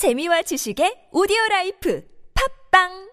재미와 지식의 오디오 라이프 팟빵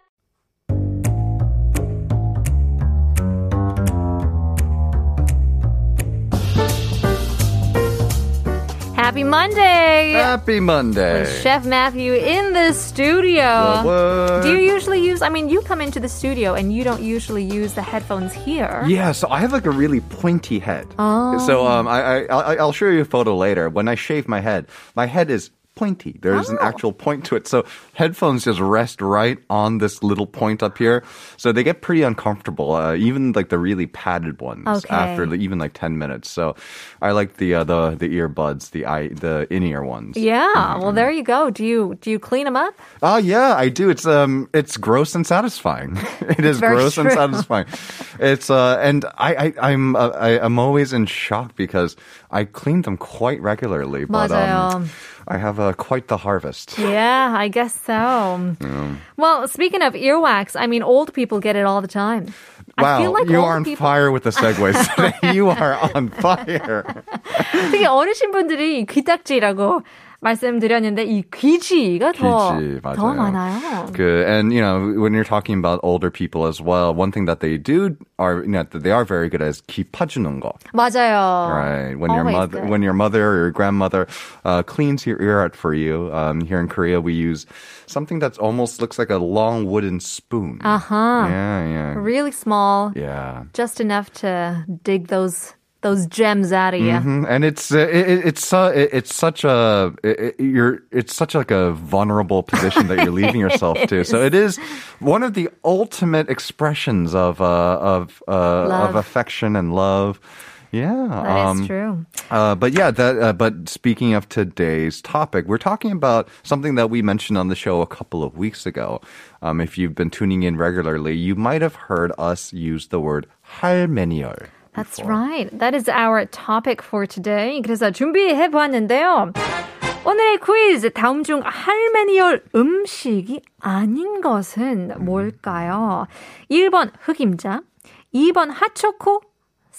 Happy Monday! Happy Monday! With Chef Matthew in the studio. What. Do you usually use? I mean, you come into the studio and you don't usually use the headphones here. Yeah, so I have like a really pointy head. Oh. So um, I, I I'll show you a photo later. When I shave my head, my head is pointy. There's an Oh. actual point to it. So headphones just rest right on this little point up here. So they get pretty uncomfortable. Uh, even like the really padded ones Okay. after the, even like 10 minutes. So I like the uh, the the earbuds, the eye, the in ear ones. Yeah, Mm-hmm. well, there you go. Do you do you clean them up? Oh yeah, I do. It's um, it's gross and satisfying. it is Very gross and true. satisfying. It's uh, and I, I I'm uh, I, I'm always in shock because I clean them quite regularly, but 맞아요. um, I have uh, quite the harvest. Yeah, I guess so. Well, speaking of earwax, I mean, old people get it all the time. I Wow, feel like you old are on people, fire with the segues today. you are on fire. 특히 어르신 분들이 귀딱지라고 말씀드렸는데 이 귀지가 더, 귀지, 더 맞아요. 많아요. Good. And you know, when you're talking about older people as well, one thing that they do are you know that they are very good at is 귀 파주는 거. 맞아요. Right. When your Always mother, good. when your mother or your grandmother uh, cleans your ear out for you, um, here in Korea we use something that almost looks like a long wooden spoon. Uh-huh. Yeah, yeah, Really small, yeah. just enough to dig those those gems out of you. Mhm. And it's uh, it, it- it's uh, it, it's such a it, it- you're it's such like a vulnerable position that you're leaving yourself to. So it is one of the ultimate expressions of uh, of uh, Love. of affection and love. Yeah, That is um, true. Uh, but yeah, that. Uh, but speaking of today's topic, we're talking about something that we mentioned on the show a couple of weeks ago. Um, if you've been tuning in regularly, you might have heard us use the word 할매니얼. That's right. That is our topic for today. 그래서 준비해 보았는데요. 오늘의 퀴즈 다음 중 할메니얼 음식이 아닌 것은 뭘까요? 1번 흑임자, 2번 핫초코,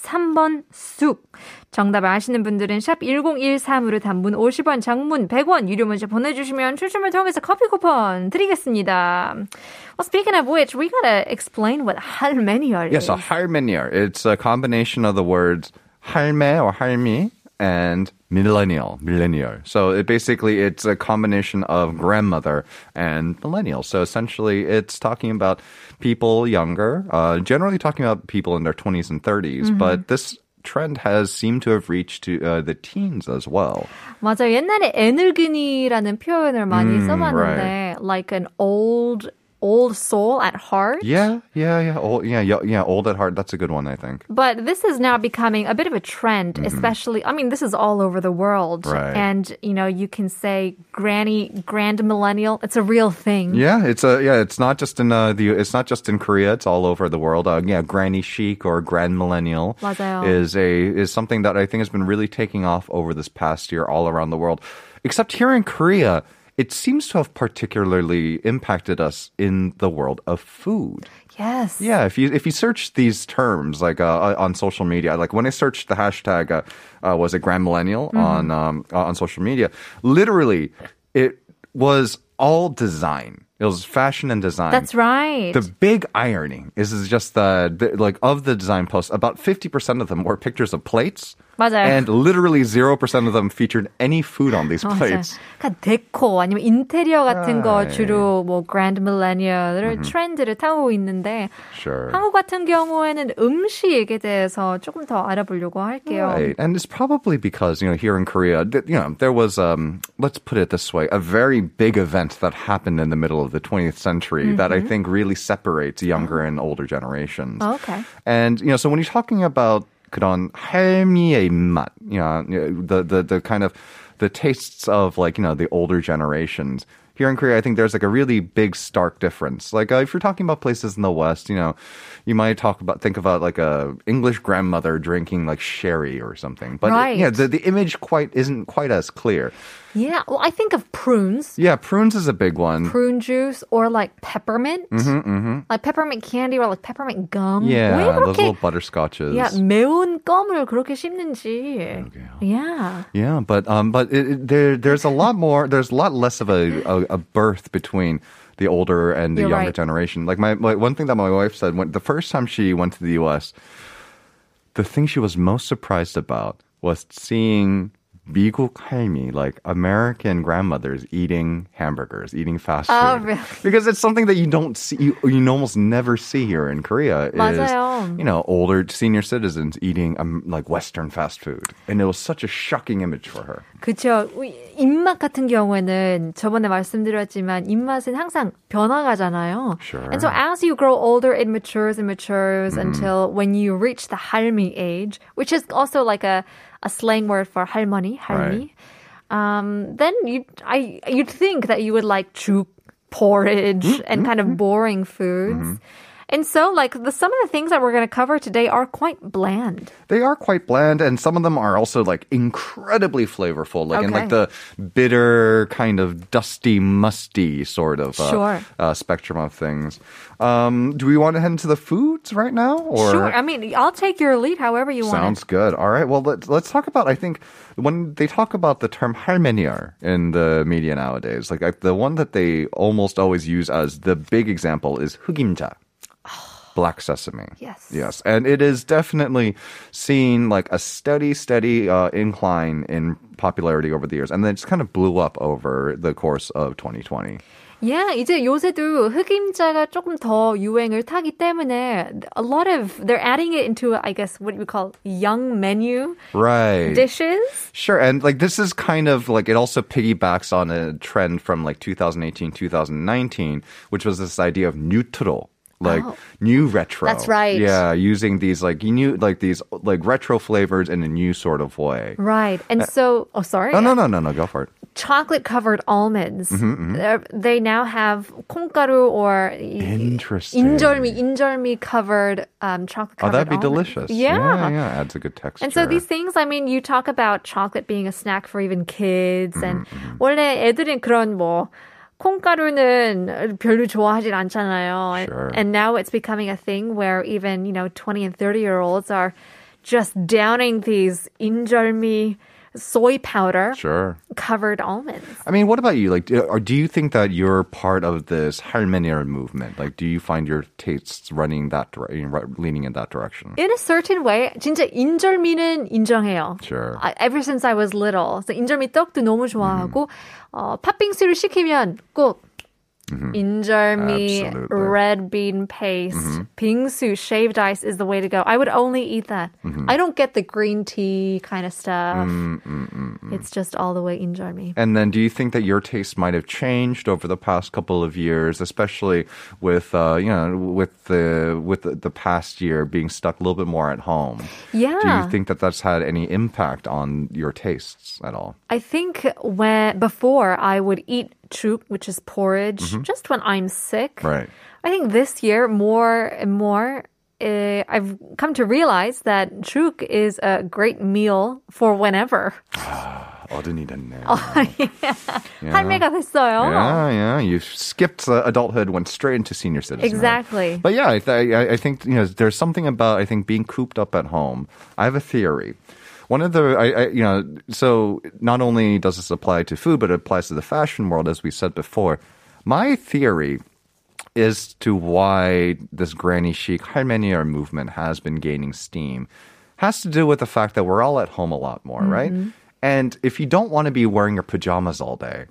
3번 쑥. 정답을 아시는 분들은 샵 1013으로 단문 50원, 장문 100원 유료 문자 보내주시면 추첨을 통해서 커피 쿠폰 드리겠습니다. Well, speaking of which, we gotta explain what 할메니얼 Yes, is. a 할매니얼. It's a combination of the words 할매 or 할미 and millennial, millennial. So it basically it's a combination of grandmother and millennial. So essentially, it's talking about people younger, uh, generally talking about people in their 20s and 30s. Mm-hmm. But this trend has seemed to have reached to uh, the teens as well. 맞아요. 옛날에 에너그니라는 표현을 많이 음, 써봤는데, like an old, old soul at heart. Yeah, yeah, yeah, old, yeah, yeah, yeah. Old at heart. That's a good one, I think. But this is now becoming a bit of a trend, especially, I mean, this is all over the world. Mm-hmm. Right. And, you know, you can say granny, grand millennial. It's a real thing. Yeah, it's a yeah. It's not just in uh, the. It's not just in Korea. It's all over the world. Uh, yeah, granny chic or grand millennial 맞아요. is a is something that I think has been really taking off over this past year all around the world. Except here in Korea, it seems to have particularly impacted us in the world of food. Yes. Yeah, if you if you search these terms like uh, on social media, like when I searched the hashtag uh, uh, was it Grand Millennial on um, uh, on social media, literally it was all design. It was fashion and design. That's right. The big irony is, is just that, the, like, of the design posts, about 50% of them were pictures of plates. 맞아요. And literally 0% of them featured any food on these 맞아요. plates. 그러니까 데코 아니면 인테리어 같은 거 Right. 주로 뭐 그랜드 밀레니얼을 트렌드를 타고 있는데 Sure. 한국 같은 경우에는 음식에 대해서 조금 더 알아보려고 할게요. Right. And it's probably because, you know, here in Korea, th- you know, there was, um, let's put it this way, a very big event that happened in the middle of the 20th century that I think really separates younger and older generations. Okay. And, you know, so when you're talking about 그런 할미의 입맛, you know, the, the, the kind of, the tastes of like, you know, the older generations, here in Korea, I think there's like a really big stark difference. Like uh, if you're talking about places in the West, you know, you might talk about think about like a English grandmother drinking like sherry or something. But Right. yeah, the the image quite isn't quite as clear. Yeah, well, I think of prunes. Yeah, prunes is a big one. prune juice or like peppermint, like peppermint candy or like peppermint gum. 왜 Mm-hmm, Yeah, those 그렇게 little butterscotches. 야 매운 껌을 그렇게 씹는지. Yeah. Yeah, but um, but it, it- there there's a lot more. There's a lot less of a a, a birth between the older and the You're younger right. generation. Like my, my one thing that my wife said when the first time she went to the U.S., the thing she was most surprised about was seeing 미국 할미, like American grandmothers eating hamburgers, eating fast food. Oh, really? Because it's something that you don't see, you, you almost never see here in Korea. 맞아요. Is, you know, older senior citizens eating um, like Western fast food. And it was such a shocking image for her. 그쵸. 입맛 같은 경우에는 저번에 말씀드렸지만 입맛은 항상 변화가잖아요. Sure. And so as you grow older, it matures and matures until when you reach the 할미 age, which is also like a, a slang word for 할머니, 할미. Um, then you, I, you'd think that you would like 죽, porridge, and kind of boring foods. And so, like, the, some of the things that we're going to cover today are quite bland. They are quite bland, and some of them are also like incredibly flavorful, like in Okay. like the bitter, kind of dusty, musty sort of uh, Sure. uh, spectrum of things. Um, do we want to head into the foods right now? Or Sure. I mean, I'll take your lead however you want. Sounds good. All right. Well, let's let's talk about. I think when they talk about the term 할매니얼 in the media nowadays, like I- the one that they almost always use as the big example is 흑임자. Black Sesame. Yes. Yes. And it is definitely seen like a steady, steady uh, incline in popularity over the years. And then it just kind of blew up over the course of 2020. Yeah, 이제 요새도 흑임자가 조금 더 유행을 타기 때문에 a lot of they're adding it into I guess what we call young menu right dishes. Sure, and like this is kind of like it also piggybacks on a trend from like 2018 2019, which was this idea of newtro Like Oh. new retro. That's right. Yeah, using these like new like these like retro flavors in a new sort of way. Right. And so, oh sorry. No, no, no, no, no. Go for it. Chocolate covered almonds. Mm-hmm, They're- They now have 콩가루 or Interesting. 인절미 인절미 covered um, chocolate Oh, covered that'd be almonds. delicious. Yeah. yeah, yeah. Adds a good texture. And so these things, I mean, you talk about chocolate being a snack for even kids, and Mm-hmm, 원래 애들은 그런 뭐 콩가루는 별로 좋아하진 않잖아요. Sure. And now it's becoming a thing where even you know 20 and 30 year olds are just downing these 인절미 soy powder Sure. covered almonds. I mean, what about you? Like, do, or do you think that you're part of this 할매니얼 movement? Like, do you find your tastes running that direction, leaning in that direction? In a certain way, 진짜 인절미는 인정해요. Sure. I- ever since I was little. So 인절미 떡도 너무 좋아하고 어, 팥빙수를 시키면 꼭 mm-hmm. red bean paste, mm-hmm. shaved ice is the way to go. I would only eat that. Mm-hmm. I don't get the green tea kind of stuff. Mm, mm, mm, it's just all the way injarmi. And then, do you think that your taste might have changed over the past couple of years, especially with uh, you know with the with the, the past year being stuck a little bit more at home? Yeah. Do you think that that's had any impact on your tastes at all? I think when before I would eat chup, which is porridge, just when I'm sick. Right. I think this year more and more. Uh, I've come to realize that chuk is a great meal for whenever. 어른이 됐네. 할매가 됐어요. Yeah, yeah. You skipped uh, adulthood, went straight into senior citizenhood. Exactly. But yeah, I, th- I I think you know there's something about I think being cooped up at home. I have a theory. One of the, I, I, you know, so not only does this apply to food, but it applies to the fashion world, as we said before. My theory is to why this granny chic 할매니얼 movement has been gaining steam has to do with the fact that we're all at home a lot more, right? And if you don't want to be wearing your pajamas all day,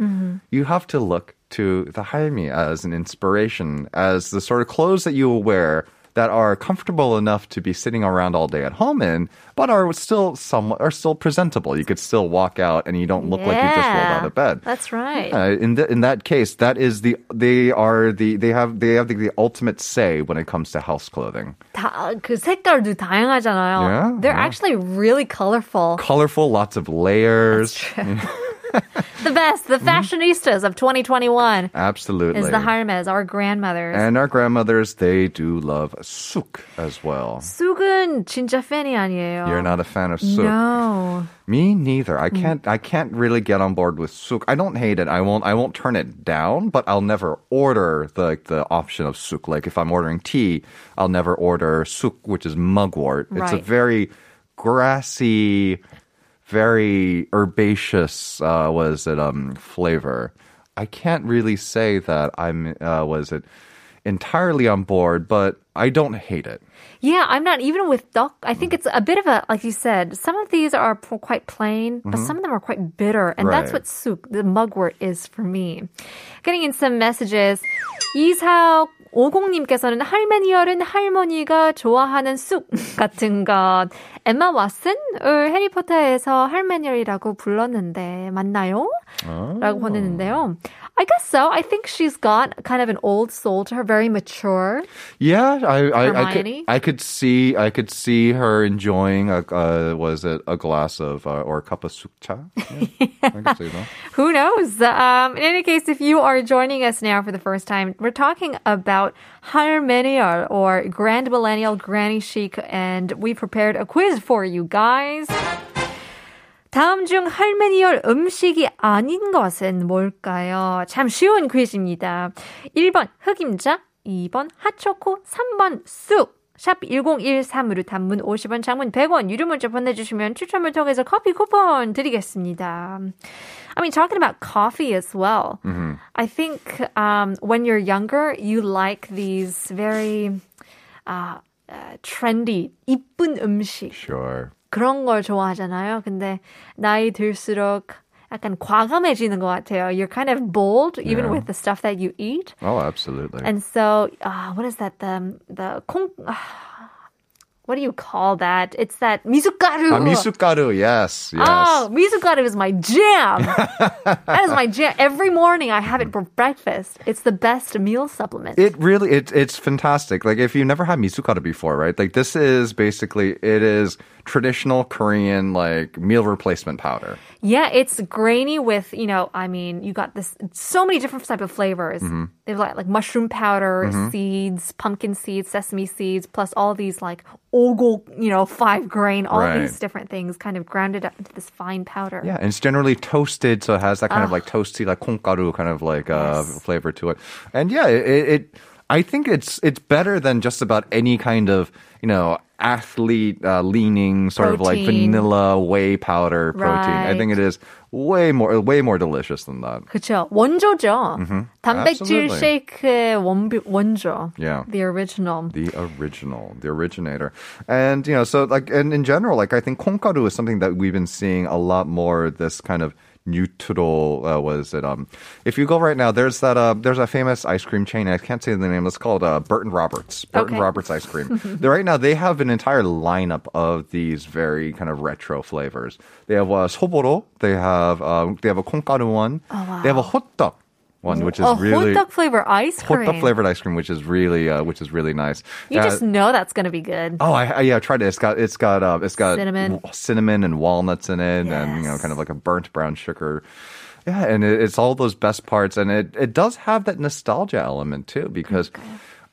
you have to look to the 할미 as an inspiration, as the sort of clothes that you will wear that are comfortable enough to be sitting around all day at home in, but are still somewhat are still presentable. You could still walk out and you don't look like you just rolled out of bed. That's right. Uh, in the, in that case, that is the they are the they have they have the, the ultimate say when it comes to house clothing. 다, 그 색깔도 다양하잖아요. Yeah, They're yeah. actually really colorful. Colorful, lots of layers. the best, the fashionistas of 2021 Absolutely. is the 할매s, our grandmothers. and our grandmothers, they do love suk as well. 쑥은 진짜 팬이 아니에요. You're not a fan of suk. No. Me neither. Mm. I can't. I can't really get on board with suk. I don't hate it. I won't. I won't turn it down. But I'll never order the the option of suk. Like if I'm ordering tea, I'll never order suk, which is mugwort. It's a Right. very grassy, very herbaceous. Uh, was it um flavor? I can't really say that I'm. Uh, was it entirely on board? But I don't hate it. Yeah, I'm not even with duck. I think it's a bit of a, like you said, some of these are p- quite plain, but some of them are quite bitter. And that's what suk, the mugwort, is for me. Getting in some messages. 이사 50님께서는 할머니열은 할머니가 좋아하는 쑥 같은 것. 엠마 왓슨을 해리포터에서 할머니열이라고 불렀는데 맞나요? 라고 보냈는데요. I guess so. I think she's got kind of an old soul to her, very mature. Yeah, I, I, I could? I could see, I could see her enjoying a, uh, was it a glass of uh, or a cup of sukcha? Yeah, I can see that. Who knows? Um, in any case, if you are joining us now for the first time, we're talking about Harmonial or Grand Millennial Granny Chic, and we prepared a quiz for you guys. 다음 중 할메니얼 음식이 아닌 것은 뭘까요? 참 쉬운 퀴즈입니다. 1번 흑임자, 2번 핫초코, 3번 쑥. 샵 1013으로 단문 50원, 장문 100원, 유료 문자 보내주시면 추첨을 통해서 커피 쿠폰 드리겠습니다. I mean, talking about coffee as well. I think um, when you're younger, you like these very uh, uh, trendy, 이쁜 음식. Sure. 그런 걸 좋아하잖아요. 근데 나이 들수록 약간 과감해지는 것 같아요. You're kind of bold even Yeah. with the stuff that you eat. Oh, absolutely. And so, uh, what is that? The the 콩. Uh, what do you call that? It's that mizukaru. Uh, mizukaru, yes, oh, yes. Oh, mizukaru is my jam. that is my jam. Every morning I have it for breakfast. It's the best meal supplement. It really, it, it's fantastic. Like if you've never had mizukaru before, right? Like this is basically, it is traditional Korean like meal replacement powder. Yeah, it's grainy with, you know, I mean, you got this, so many different type of flavors. Mm-hmm. They've got like mushroom powder, mm-hmm. seeds, pumpkin seeds, sesame seeds, plus all these like ogle, you know, five grain, all right. these different things kind of grounded up into this fine powder. Yeah, and it's generally toasted, so it has that kind uh, of like toasty, like konkaru kind of like uh, yes. flavor to it. And yeah, it, it I think it's it's better than just about any kind of you know athlete uh, leaning sort of like Protein. vanilla whey powder protein. I think it Right. is way more way more delicious than that. 그쵸. 원조죠. 단백질 Absolutely. 쉐이크의 원, 원조. Yeah. The original. The original, the originator. And, you know, so like, and in general, like, I think konkaru is something that we've been seeing a lot more this kind of newtro, uh, was it, um, if you go right now, there's that, uh, there's a famous ice cream chain, I can't say the name, it's called, uh, Burton Roberts. Burton Okay. Roberts ice cream. right now, they have an entire lineup of these very kind of retro flavors. They have, uh, soboro, they have, uh, they have a konkaru one, they have a hotdog one, which is oh, really hot dog flavored ice cream. Hot dog flavored ice cream, which is really uh, which is really nice. You uh, just know that's gonna be good. Oh, I, I, yeah, I tried it. It's got it's got uh, it's got cinnamon, cinnamon and walnuts in it, yes. and you know, kind of like a burnt brown sugar. Yeah, and it, it's all those best parts, and it it does have that nostalgia element too because. Okay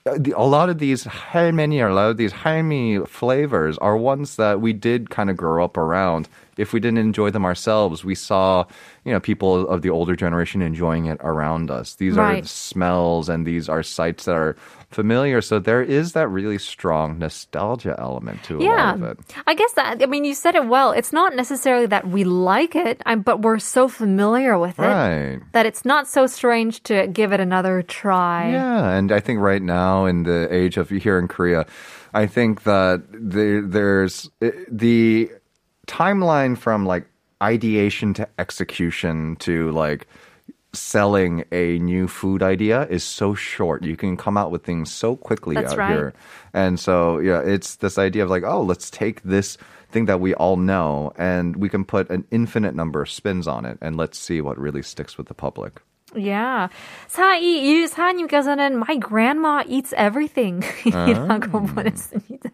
a lot of these halmeoni a lot of these halmi flavors are ones that we did kind of grow up around if we didn't enjoy them ourselves, we saw, you know, people of the older generation enjoying it around us. These are Right. smells and these are sights that are familiar. So there is that really strong nostalgia element to a Yeah. lot of it. I guess that, I mean, you said it well. It's not necessarily that we like it, um, but we're so familiar with it Right. that it's not so strange to give it another try. Yeah, and I think right now in the age of here in Korea, I think that there, there's eh, the timeline from like ideation to execution to like selling a new food idea is so short. You can come out with things so quickly That's out right. here. And so, yeah, it's this idea of like, oh, let's take this thing that we all know and we can put an infinite number of spins on it and let's see what really sticks with the public. Yeah. 4214님께서는 my grandma eats everything. 이라고 보냈습니다.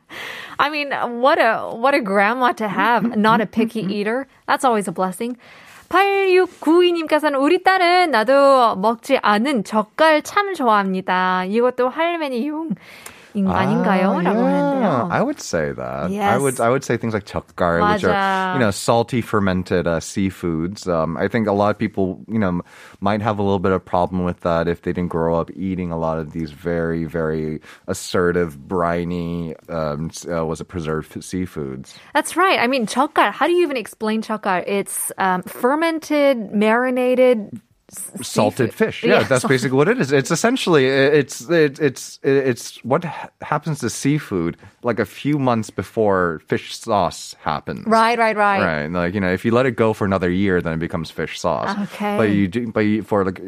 I mean, what a, what a grandma to have. Not a picky eater. That's always a blessing. 8692님께서는 우리 딸은 나도 먹지 않은 젓갈 참 좋아합니다. 이것도 할머니 용 인, 아닌가요? Ah, 라고 yeah, 하는데요. I would say that. I Yes. would I would say things like chakgar, which are 맞아. you know salty fermented uh, seafoods. Um, I think a lot of people you know m- might have a little bit of problem with that if they didn't grow up eating a lot of these very very assertive briny um, s- uh, was it preserved f- seafoods. That's right. I mean, 젓갈. How do you even explain 젓갈? It's um, fermented, marinated. salted fish. Yeah, that's salted- basically what it is. It's essentially it's it's it's it's what happens to seafood like a few months before fish sauce happens. Right, right, right. Right, like you know, if you let it go for another year, then it becomes fish sauce. Okay. But you do, but you, for like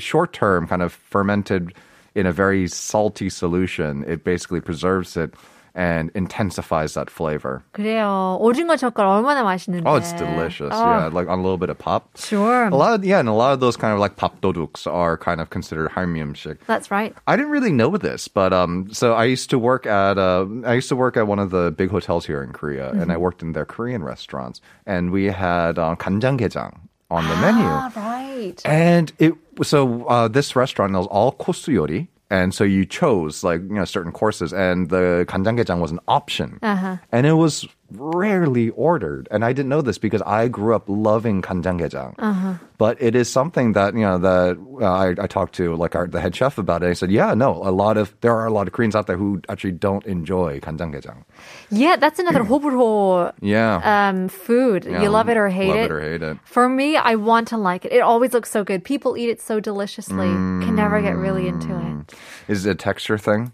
short term, kind of fermented in a very salty solution, it basically preserves it and intensifies that flavor. 그래요. 오징어 젓갈 얼마나 맛있는데. Oh, it's delicious. Oh, Yeah, like on a little bit of pop. Sure. A lot of yeah, and a lot of those kind of like papdoduks are kind of considered harmiumshik. That's right. I didn't really know this, but um, so I used to work at uh, I used to work at one of the big hotels here in Korea, and I Mm-hmm. worked in their Korean restaurants, and we had uh, 간장게장 on the menu, Ah, right. and it so uh, this restaurant was all kosu And so you chose like you know certain courses, and the 간장게장 was an option, Uh-huh. and it was rarely ordered, and I didn't know this because I grew up loving kanjanggejang. Uh-huh. But it is something that you know that uh, I, I, talked to like our, the head chef about it. I said, yeah, no, a lot of there are a lot of Koreans out there who actually don't enjoy kanjanggejang. Yeah, that's another hoburo. yeah. Um, food. Yeah, you love it or hate love it. it. or hate it. For me, I want to like it. It always looks so good. People eat it so deliciously. Mm. Can never get really into it. Mm. Is it a texture thing?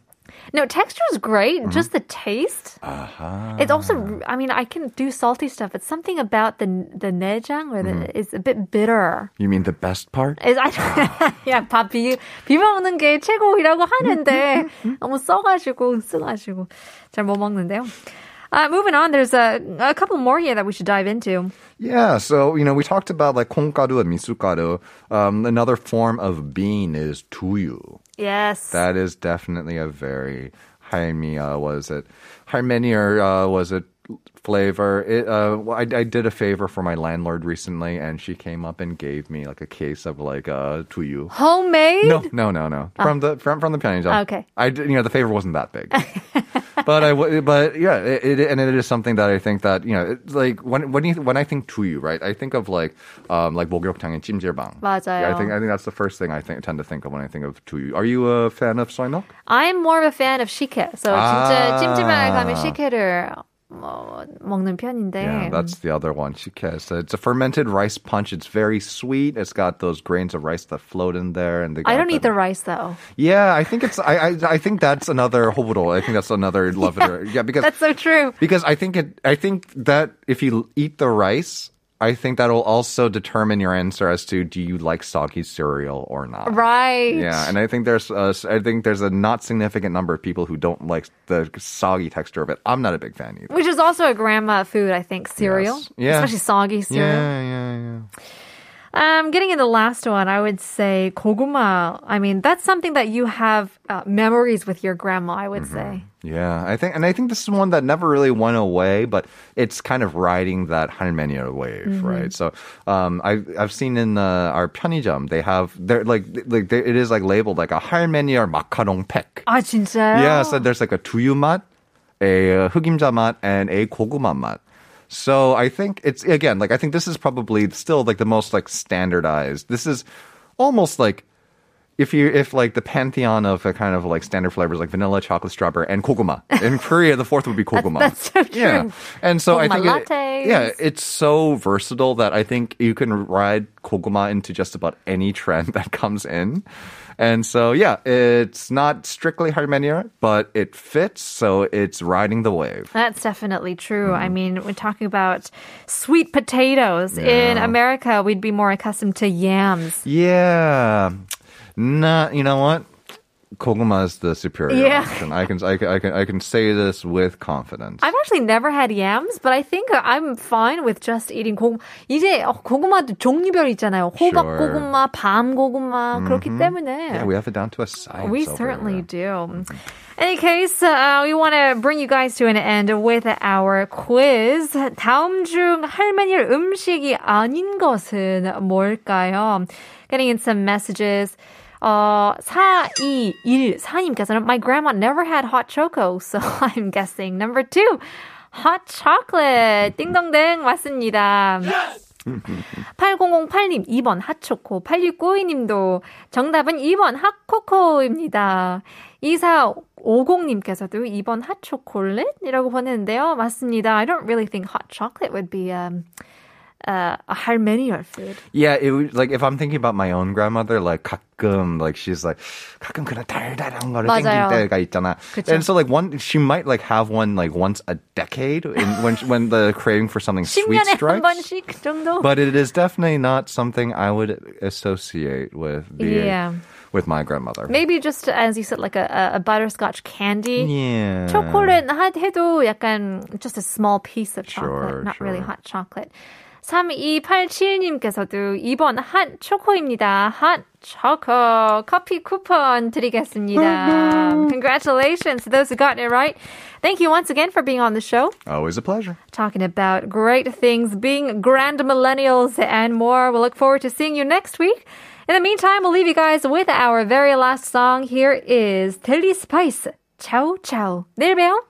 No, texture is great. Mm-hmm. Just the taste. It's also, I mean, I can do salty stuff. It's something about the the 내장 or the Mm-hmm. is a bit bitter. You mean the best part? Is I 야, 밥 비, 비벼 먹는 게 최고이라고 하는데 너무 써가지고 쓰가지고 잘 못 먹는데요. Uh, moving on, there's a, a couple more here that we should dive into. Yeah, so you know we talked about like konkaru and misukaru. Um, another form of bean is tuyu. Yes, that is definitely a very Jaime was it Harmenia uh, was it flavor? It, uh, well, I, I did a favor for my landlord recently, and she came up and gave me like a case of like uh, tuyu. Homemade? No, no, no, no. From the from from the 편의점. Okay. I did, you know the favor wasn't that big. but I w- but yeah, it, it and it is something that I think that you know it's like when when you when I think tuyu, right? I think of like um like 목욕탕 and 찜질방. 맞아요. Yeah, I think I think that's the first thing I think tend to think of when I think of tuyu. Are you a fan of soy milk? I'm more of a fan of 식혜. So 아. 진짜 찜질방에 가면 식혜를 뭐, 먹는 편인데. Yeah, that's the other one. Shikes. It's a fermented rice punch. It's very sweet. It's got those grains of rice that float in there, and they I got don't eat that- the rice though. Yeah, I think it's. I I, I think that's another hobudo. I think that's another love it. or- Yeah, because That's so true. because I think it. I think that if you eat the rice, I think that'll also determine your answer as to do you like soggy cereal or not. Right. Yeah, and I think there's a, I think there's a not significant number of people who don't like the soggy texture of it. I'm not a big fan either. Which is also a grandma food, I think, cereal. Yes. Yeah. Especially soggy cereal. Yeah, yeah, yeah. Um, getting in the last one, I would say koguma. I mean, that's something that you have uh, memories with your grandma, I would say. Yeah, I think, and I think this is one that never really went away, but it's kind of riding that 할매니아 wave, right? So, um, I've I've seen in uh, our 편의점 they have they're like like they, it is like labeled like a 할매니아 마카롱 팩. 아, 진짜요? Yeah, so there's like a 두유 맛, a uh, 흑임자 맛, and a 고구마 맛. So I think it's again like I think this is probably still like the most like standardized. This is almost like if you if like the pantheon of a kind of like standard flavors like vanilla, chocolate, strawberry, and koguma. In Korea, the fourth would be koguma. that's so true. Yeah, and so I Koguma think it- yeah, it's so versatile that I think you can ride koguma into just about any trend that comes in. And so yeah, it's not strictly harmonia, but it fits, so it's riding the wave. That's definitely true. Mm-hmm. I mean, we're talking about sweet potatoes. In America, we'd be more accustomed to yams. Yeah Nah, you know what? Koguma is the superior Yeah. option. I can, I can, I can, I can say this with confidence. I've actually never had yams, but I think I'm fine with just eating 고구마. 이제 어, 고구마도 종류별 있잖아요. 호박 Sure. 고구마, 밤 고구마 그렇기 때문에 yeah, we have it down to a science. We over certainly here. do. Any case, uh, we want to bring you guys to an end with our quiz. 다음 중 할머니를 음식이 아닌 것은 뭘까요? Getting in some messages. 어, 4214님께서는 My grandma never had hot choco, so I'm guessing number two, hot chocolate. 띵동댕 맞습니다. 8008님 2번 핫초코 8692님도 정답은 2번 핫코코입니다. 2450님께서도 2번 핫초콜릿이라고 보냈는데요. 맞습니다. I don't really think hot chocolate would be um, uh, a 할머니얼 food. Yeah, it would, like if I'm thinking about my own grandmother, like 가끔 like she's like 가끔 그런 달달한 거를 맞아요. 땡길 때가 있잖아. 그쵸. And so like one, she might like have one like once a decade in, when when the craving for something sweet 10년에 한 strikes. 번씩 정도. But it is definitely not something I would associate with being Yeah. with my grandmother. Maybe just as you said like a, a, a butterscotch candy. Yeah. 초콜릿 하- 해도 약간 just a small piece of chocolate, Sure, not really sure. hot chocolate. 3287님께서도 2번 핫 초코입니다. 핫 초코 커피 쿠폰 드리겠습니다. Congratulations to those who got it right. Thank you once again for being on the show, Always a pleasure. talking about great things, being grand millennials and more. We'll look forward to seeing you next week. In the meantime, we'll leave you guys with our very last song. Here is Telly Spice. Ciao, ciao. 내일 봬요.